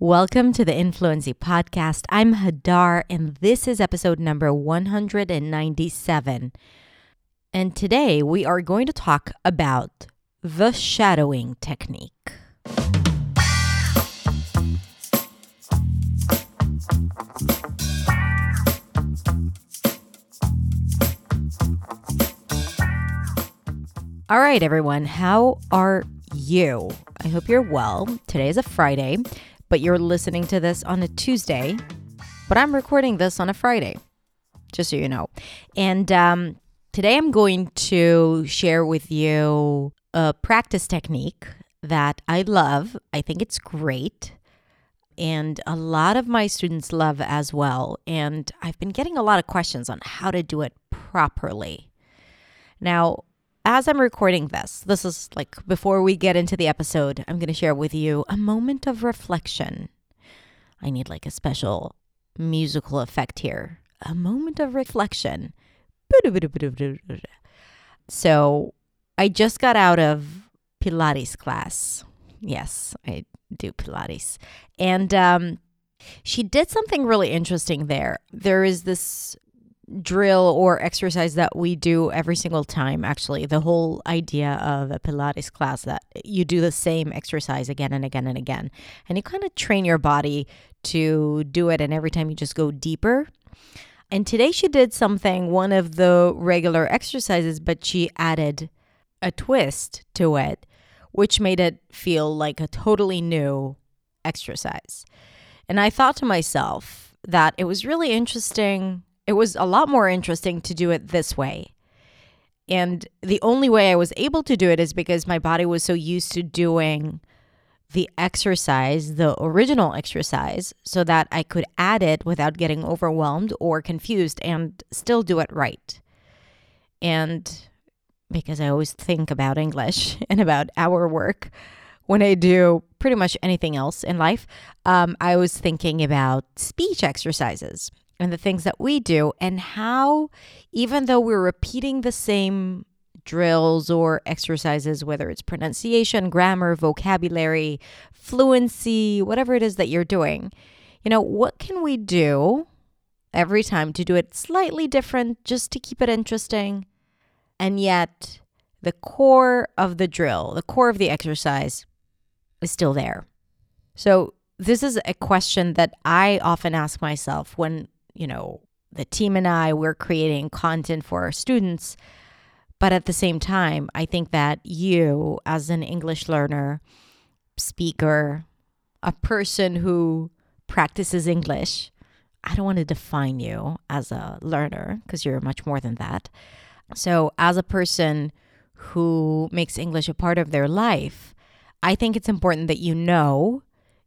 Welcome to the Influency Podcast. I'm Hadar, and this is episode number 197. And today we are going to talk about the shadowing technique. All right, everyone, how are you? I hope you're well. Today is a Friday, but you're listening to this on a Tuesday, but I'm recording this on a Friday, just so you know. And um, today I'm going to share with you a practice technique that I love. I think it's great. And a lot of my students love as well. And I've been getting a lot of questions on how to do it properly. Now, as I'm recording this, this is like before we get into the episode, I'm going to share with you a moment of reflection. I need like a special musical effect here. A moment of reflection. So, I just got out of Pilates class. Yes, I do Pilates. And um, she did something really interesting there. There is this drill or exercise that we do every single time actually. The whole idea of a pilates class that you do the same exercise again and again and again. And you kind of train your body to do it and every time you just go deeper. And today she did something one of the regular exercises but she added a twist to it which made it feel like a totally new exercise. And i thought to myself that it was really interesting it was a lot more interesting to do it this way. And the only way I was able to do it is because my body was so used to doing the exercise, the original exercise, so that I could add it without getting overwhelmed or confused and still do it right. And because I always think about English and about our work when I do pretty much anything else in life, um, I was thinking about speech exercises and the things that we do, and how, even though we're repeating the same drills or exercises, whether it's pronunciation, grammar, vocabulary, fluency, whatever it is that you're doing, you know, what can we do every time to do it slightly different just to keep it interesting? And yet, the core of the drill, the core of the exercise is still there. So, this is a question that I often ask myself when you know, the team and I, we're creating content for our students. But at the same time, I think that you, as an English learner, speaker, a person who practices English, I don't want to define you as a learner because you're much more than that. So, as a person who makes English a part of their life, I think it's important that you know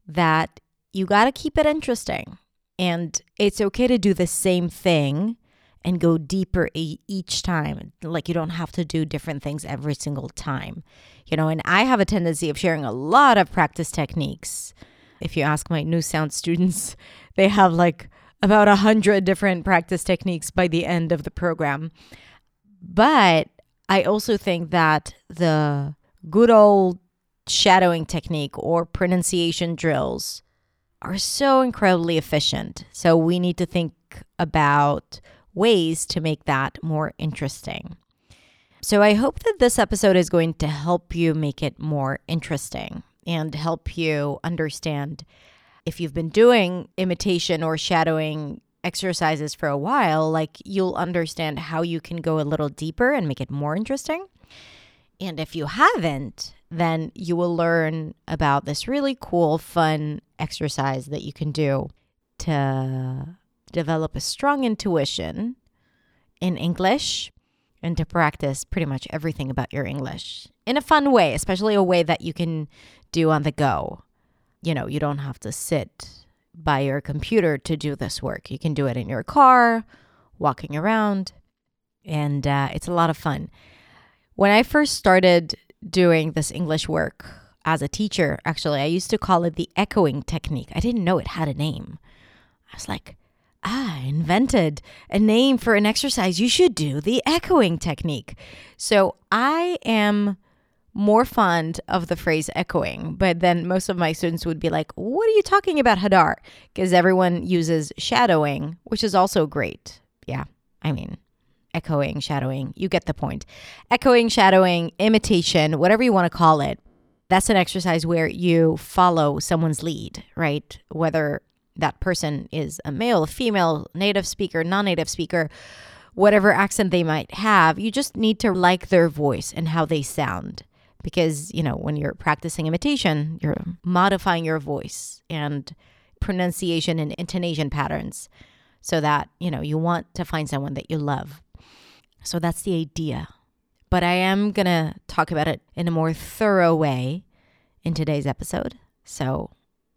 that you got to keep it interesting. And it's okay to do the same thing and go deeper each time. Like you don't have to do different things every single time. You know, and I have a tendency of sharing a lot of practice techniques. If you ask my new sound students, they have like about a hundred different practice techniques by the end of the program. But I also think that the good old shadowing technique or pronunciation drills are so incredibly efficient. So we need to think about ways to make that more interesting. So I hope that this episode is going to help you make it more interesting and help you understand if you've been doing imitation or shadowing exercises for a while, like you'll understand how you can go a little deeper and make it more interesting. And if you haven't, then you will learn about this really cool, fun exercise that you can do to develop a strong intuition in English and to practice pretty much everything about your English in a fun way, especially a way that you can do on the go. You know, you don't have to sit by your computer to do this work. You can do it in your car, walking around, and uh, it's a lot of fun. When I first started doing this English work as a teacher, actually, I used to call it the echoing technique. I didn't know it had a name. I was like, ah, I invented a name for an exercise. You should do the echoing technique. So I am more fond of the phrase echoing, but then most of my students would be like, What are you talking about, Hadar? Because everyone uses shadowing, which is also great. Yeah, I mean, echoing, shadowing, you get the point. Echoing, shadowing, imitation, whatever you want to call it, that's an exercise where you follow someone's lead, right? Whether that person is a male, a female, native speaker, non native speaker, whatever accent they might have, you just need to like their voice and how they sound. Because you know when you're practicing imitation you're modifying your voice and pronunciation and intonation patterns so that you know you want to find someone that you love. So that's the idea but i am going to talk about it in a more thorough way in today's episode so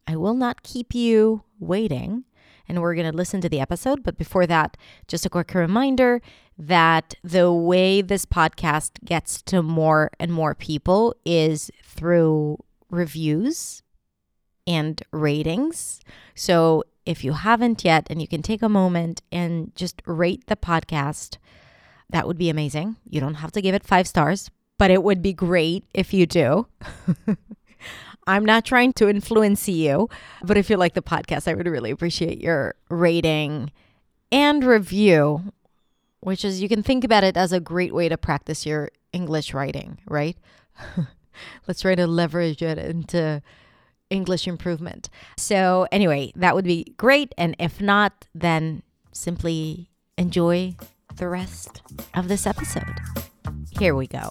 i will not keep you waiting and we're going to listen to the episode. But before that, just a quick reminder that the way this podcast gets to more and more people is through reviews and ratings. So if you haven't yet, and you can take a moment and just rate the podcast, that would be amazing. You don't have to give it five stars, but it would be great if you do. I'm not trying to influence you, but if you like the podcast, I would really appreciate your rating and review, which is you can think about it as a great way to practice your English writing, right? Let's try to leverage it into English improvement. So, anyway, that would be great. And if not, then simply enjoy the rest of this episode. Here we go.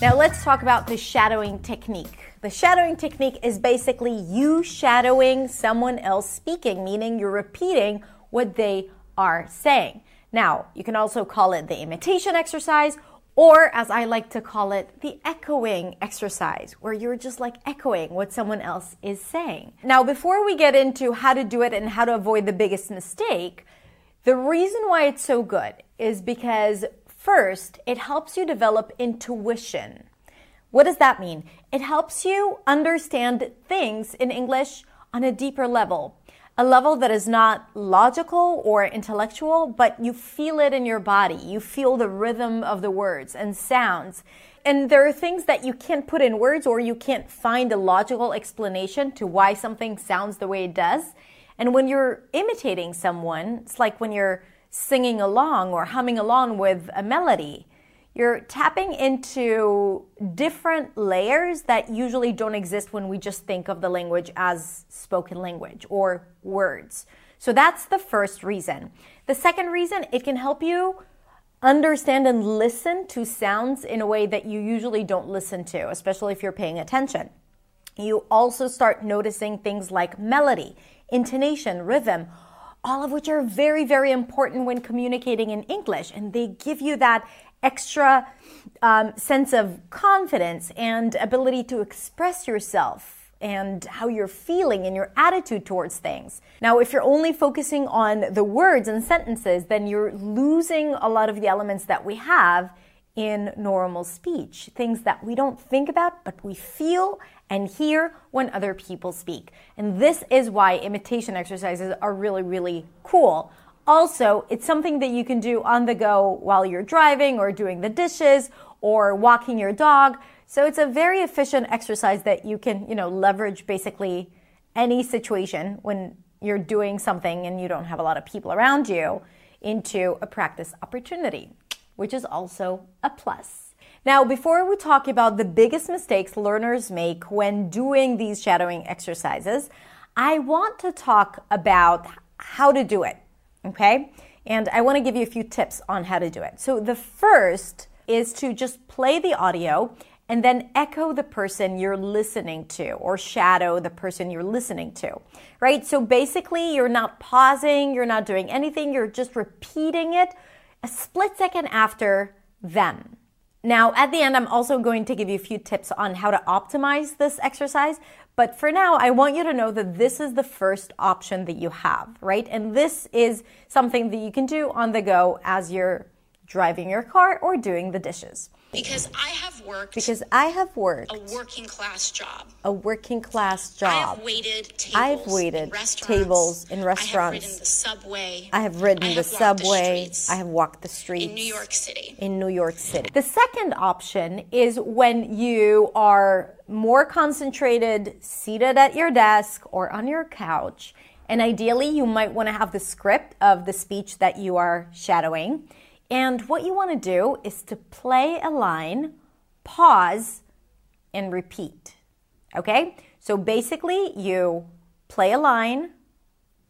Now, let's talk about the shadowing technique. The shadowing technique is basically you shadowing someone else speaking, meaning you're repeating what they are saying. Now, you can also call it the imitation exercise, or as I like to call it, the echoing exercise, where you're just like echoing what someone else is saying. Now, before we get into how to do it and how to avoid the biggest mistake, the reason why it's so good is because First, it helps you develop intuition. What does that mean? It helps you understand things in English on a deeper level, a level that is not logical or intellectual, but you feel it in your body. You feel the rhythm of the words and sounds. And there are things that you can't put in words or you can't find a logical explanation to why something sounds the way it does. And when you're imitating someone, it's like when you're singing along or humming along with a melody. You're tapping into different layers that usually don't exist when we just think of the language as spoken language or words. So that's the first reason. The second reason, it can help you understand and listen to sounds in a way that you usually don't listen to, especially if you're paying attention. You also start noticing things like melody, intonation, rhythm, all of which are very, very important when communicating in English. And they give you that extra um, sense of confidence and ability to express yourself and how you're feeling and your attitude towards things. Now, if you're only focusing on the words and sentences, then you're losing a lot of the elements that we have in normal speech, things that we don't think about, but we feel and hear when other people speak. And this is why imitation exercises are really, really cool. Also, it's something that you can do on the go while you're driving or doing the dishes or walking your dog. So it's a very efficient exercise that you can, you know, leverage basically any situation when you're doing something and you don't have a lot of people around you into a practice opportunity, which is also a plus. Now, before we talk about the biggest mistakes learners make when doing these shadowing exercises, I want to talk about how to do it. Okay? And I want to give you a few tips on how to do it. So, the first is to just play the audio and then echo the person you're listening to or shadow the person you're listening to, right? So basically, you're not pausing, you're not doing anything, you're just repeating it a split second after them. Now, at the end, I'm also going to give you a few tips on how to optimize this exercise. But for now, I want you to know that this is the first option that you have, right? And this is something that you can do on the go as you're driving your car, or doing the dishes. Because I have worked Because I have worked a working class job. a working class job. I have waited tables. I've waited in restaurants. tables in I have restaurants. ridden the subway. I have ridden I the have walked subway. streets I have walked the streets in New York City. in New York City. The second option is when you are more concentrated, seated at your desk or on your couch. And ideally, you might want to have the script of the speech that you are shadowing. And what you want to do is to play a line, pause, and repeat. Okay? So basically, you play a line,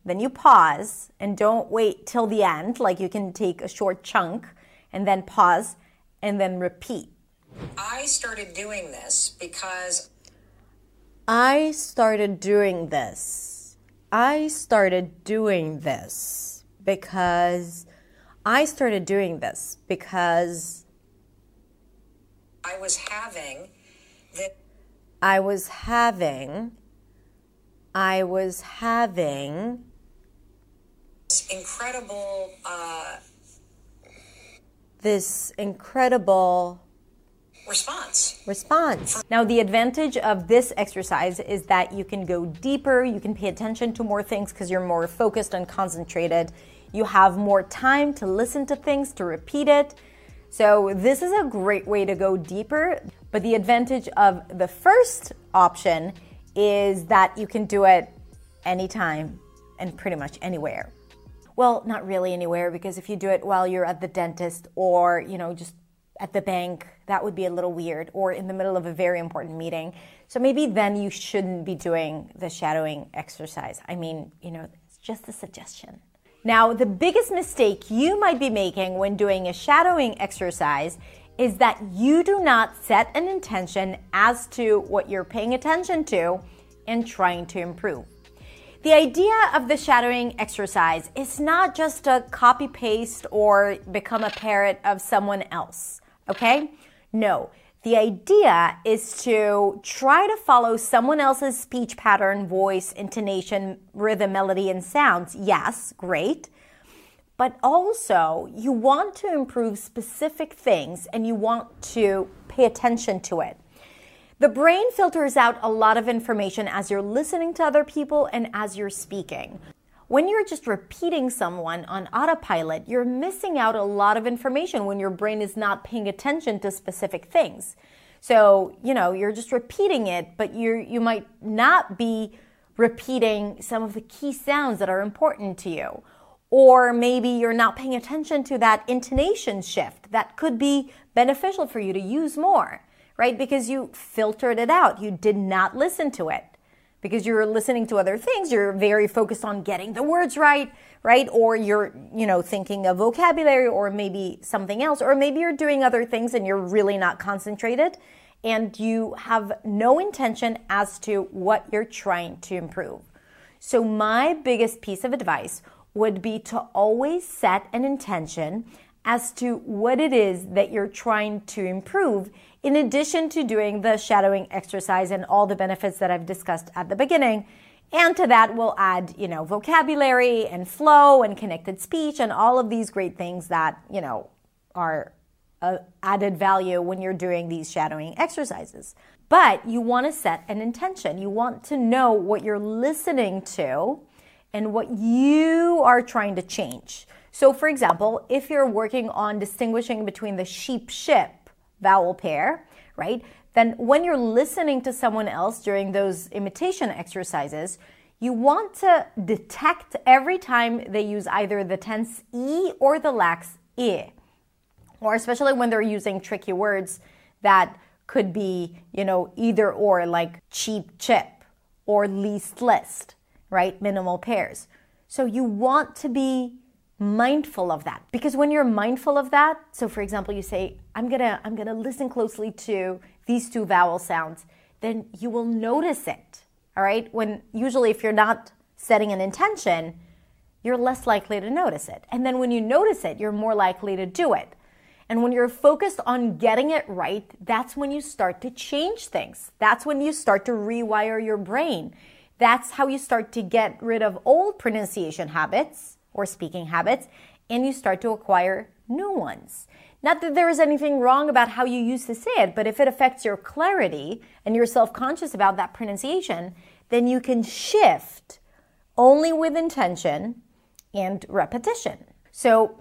then you pause and don't wait till the end. Like you can take a short chunk and then pause and then repeat. I started doing this because I started doing this. I started doing this because I started doing this because I was having the I was having I was having this incredible uh, this incredible response. response. Now, the advantage of this exercise is that you can go deeper, you can pay attention to more things because you're more focused and concentrated. You have more time to listen to things, to repeat it. So, this is a great way to go deeper. But the advantage of the first option is that you can do it anytime and pretty much anywhere. Well, not really anywhere because if you do it while you're at the dentist or, you know, just at the bank, that would be a little weird or in the middle of a very important meeting. So maybe then you shouldn't be doing the shadowing exercise. I mean, you know, it's just a suggestion. Now, the biggest mistake you might be making when doing a shadowing exercise is that you do not set an intention as to what you're paying attention to and trying to improve. The idea of the shadowing exercise is not just to copy paste or become a parrot of someone else, okay? No. The idea is to try to follow someone else's speech pattern, voice, intonation, rhythm, melody, and sounds. Yes, great. But also, you want to improve specific things and you want to pay attention to it. The brain filters out a lot of information as you're listening to other people and as you're speaking. When you're just repeating someone on autopilot, you're missing out a lot of information when your brain is not paying attention to specific things. So, you know, you're just repeating it, but you you might not be repeating some of the key sounds that are important to you. Or maybe you're not paying attention to that intonation shift that could be beneficial for you to use more right? Because you filtered it out. You did not listen to it. Because you're listening to other things, you're very focused on getting the words right, right? Or you're, you know, thinking of vocabulary or maybe something else, or maybe you're doing other things and you're really not concentrated and you have no intention as to what you're trying to improve. So, my biggest piece of advice would be to always set an intention as to what it is that you're trying to improve in addition to doing the shadowing exercise and all the benefits that I've discussed at the beginning. And to that, we'll add, you know, vocabulary and flow and connected speech and all of these great things that, you know, are uh, added value when you're doing these shadowing exercises. But you want to set an intention. You want to know what you're listening to and what you are trying to change. So, for example, if you're working on distinguishing between the sheep ship vowel pair, right? Then when you're listening to someone else during those imitation exercises, you want to detect every time they use either the tense e or the lax e. Or especially when they're using tricky words that could be, you know, either or like cheap chip or least list, right? Minimal pairs. So you want to be mindful of that. Because when you're mindful of that so for example you say i'm gonna i'm gonna listen closely to these two vowel sounds then you will notice it all right? When usually if you're not setting an intention you're less likely to notice it. And then when you notice it you're more likely to do it. And when you're focused on getting it right that's when you start to change things. That's when you start to rewire your brain. That's how you start to get rid of old pronunciation habits or speaking habits, and you start to acquire new ones. Not that there is anything wrong about how you used to say it, but if it affects your clarity and you're self conscious about that pronunciation, then you can shift only with intention and repetition. So,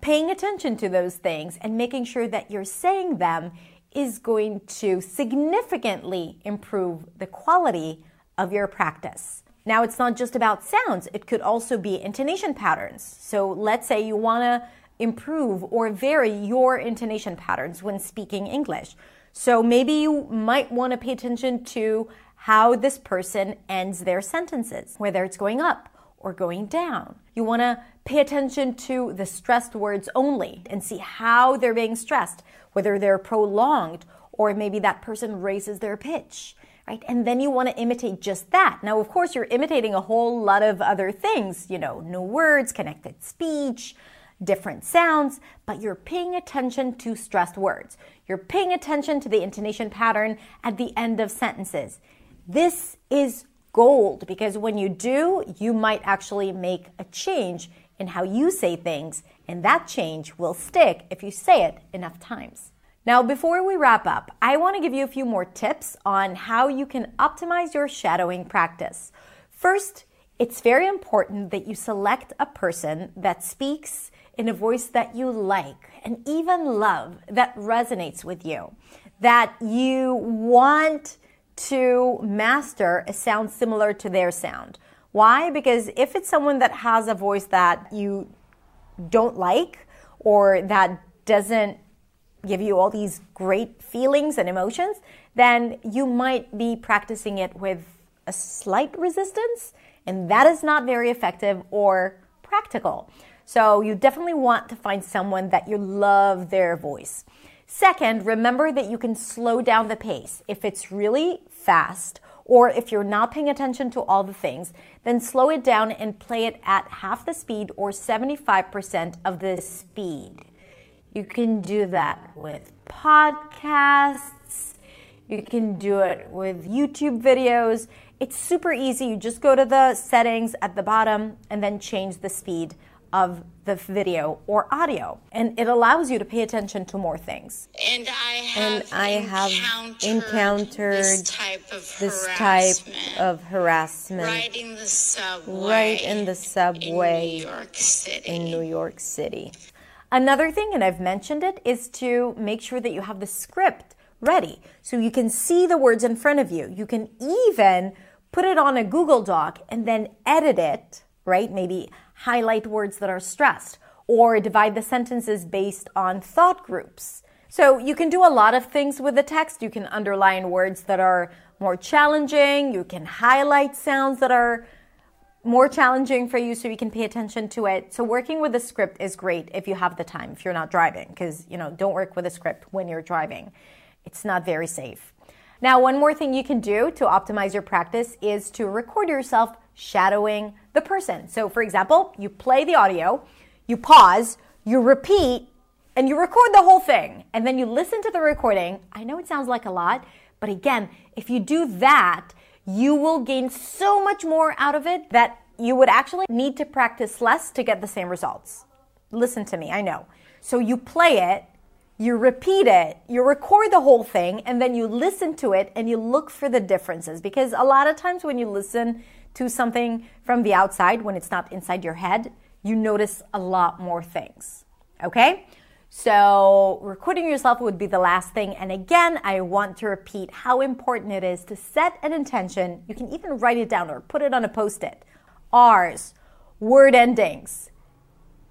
paying attention to those things and making sure that you're saying them is going to significantly improve the quality of your practice. Now, it's not just about sounds, it could also be intonation patterns. So, let's say you want to improve or vary your intonation patterns when speaking English. So, maybe you might want to pay attention to how this person ends their sentences, whether it's going up or going down. You want to pay attention to the stressed words only and see how they're being stressed, whether they're prolonged or maybe that person raises their pitch. Right? And then you want to imitate just that. Now, of course, you're imitating a whole lot of other things, you know, new words, connected speech, different sounds, but you're paying attention to stressed words. You're paying attention to the intonation pattern at the end of sentences. This is gold because when you do, you might actually make a change in how you say things, and that change will stick if you say it enough times. Now, before we wrap up, I want to give you a few more tips on how you can optimize your shadowing practice. First, it's very important that you select a person that speaks in a voice that you like and even love, that resonates with you, that you want to master a sound similar to their sound. Why? Because if it's someone that has a voice that you don't like or that doesn't give you all these great feelings and emotions, then you might be practicing it with a slight resistance, and that is not very effective or practical. So you definitely want to find someone that you love their voice. Second, remember that you can slow down the pace. If it's really fast, or if you're not paying attention to all the things, then slow it down and play it at half the speed or 75% of the speed. You can do that with podcasts, you can do it with YouTube videos. It's super easy. You just go to the settings at the bottom and then change the speed of the video or audio. And it allows you to pay attention to more things. And I have, And I have encountered, encountered this type of This harassment type of harassment riding the subway right in the subway in New York City. in New York City. Another thing, and I've mentioned it, is to make sure that you have the script ready so you can see the words in front of you. You can even put it on a Google Doc and then edit it, right? Maybe highlight words that are stressed or divide the sentences based on thought groups. So you can do a lot of things with the text. You can underline words that are more challenging. You can highlight sounds that are more challenging for you so you can pay attention to it. So working with a script is great if you have the time, if you're not driving, because you know, don't work with a script when you're driving. It's not very safe. Now, one more thing you can do to optimize your practice is to record yourself shadowing the person. So, for example, you play the audio, you pause, you repeat, and you record the whole thing. And then you listen to the recording. I know it sounds like a lot, but again, if you do that, you will gain so much more out of it that you would actually need to practice less to get the same results. Listen to me, I know. So you play it, you repeat it, you record the whole thing, and then you listen to it and you look for the differences. Because a lot of times when you listen to something from the outside, when it's not inside your head, you notice a lot more things. Okay? So, recording yourself would be the last thing. And again, I want to repeat how important it is to set an intention. You can even write it down or put it on a post it. R's, word endings,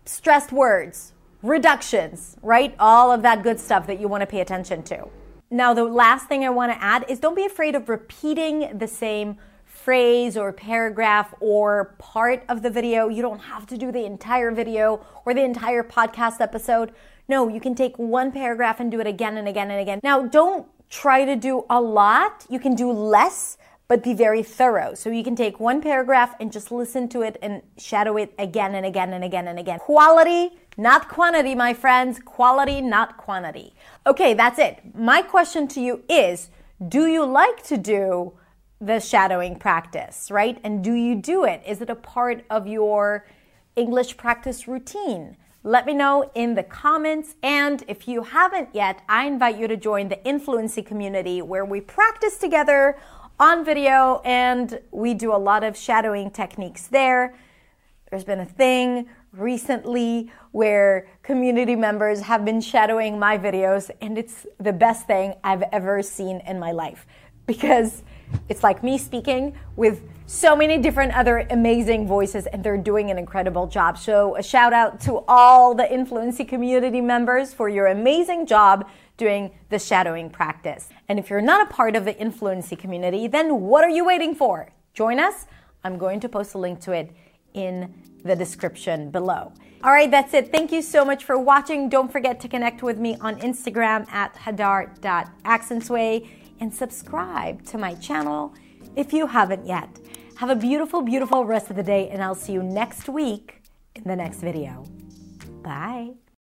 stressed words, reductions, right? All of that good stuff that you want to pay attention to. Now, the last thing I want to add is don't be afraid of repeating the same phrase or paragraph or part of the video. You don't have to do the entire video or the entire podcast episode. No, you can take one paragraph and do it again and again and again. Now, don't try to do a lot. You can do less, but be very thorough. So you can take one paragraph and just listen to it and shadow it again and again and again and again. Quality, not quantity, my friends. Quality, not quantity. Okay, that's it. My question to you is do you like to do the shadowing practice, right? And do you do it? Is it a part of your English practice routine? Let me know in the comments. And if you haven't yet, I invite you to join the Influency community where we practice together on video and we do a lot of shadowing techniques there. There's been a thing recently where community members have been shadowing my videos, and it's the best thing I've ever seen in my life because it's like me speaking with so many different other amazing voices, and they're doing an incredible job. So, a shout out to all the Influency community members for your amazing job doing the shadowing practice. And if you're not a part of the Influency community, then what are you waiting for? Join us. I'm going to post a link to it in the description below. All right, that's it. Thank you so much for watching. Don't forget to connect with me on Instagram at hadar.accentsway and subscribe to my channel if you haven't yet. Have a beautiful, beautiful rest of the day, and I'll see you next week in the next video. Bye.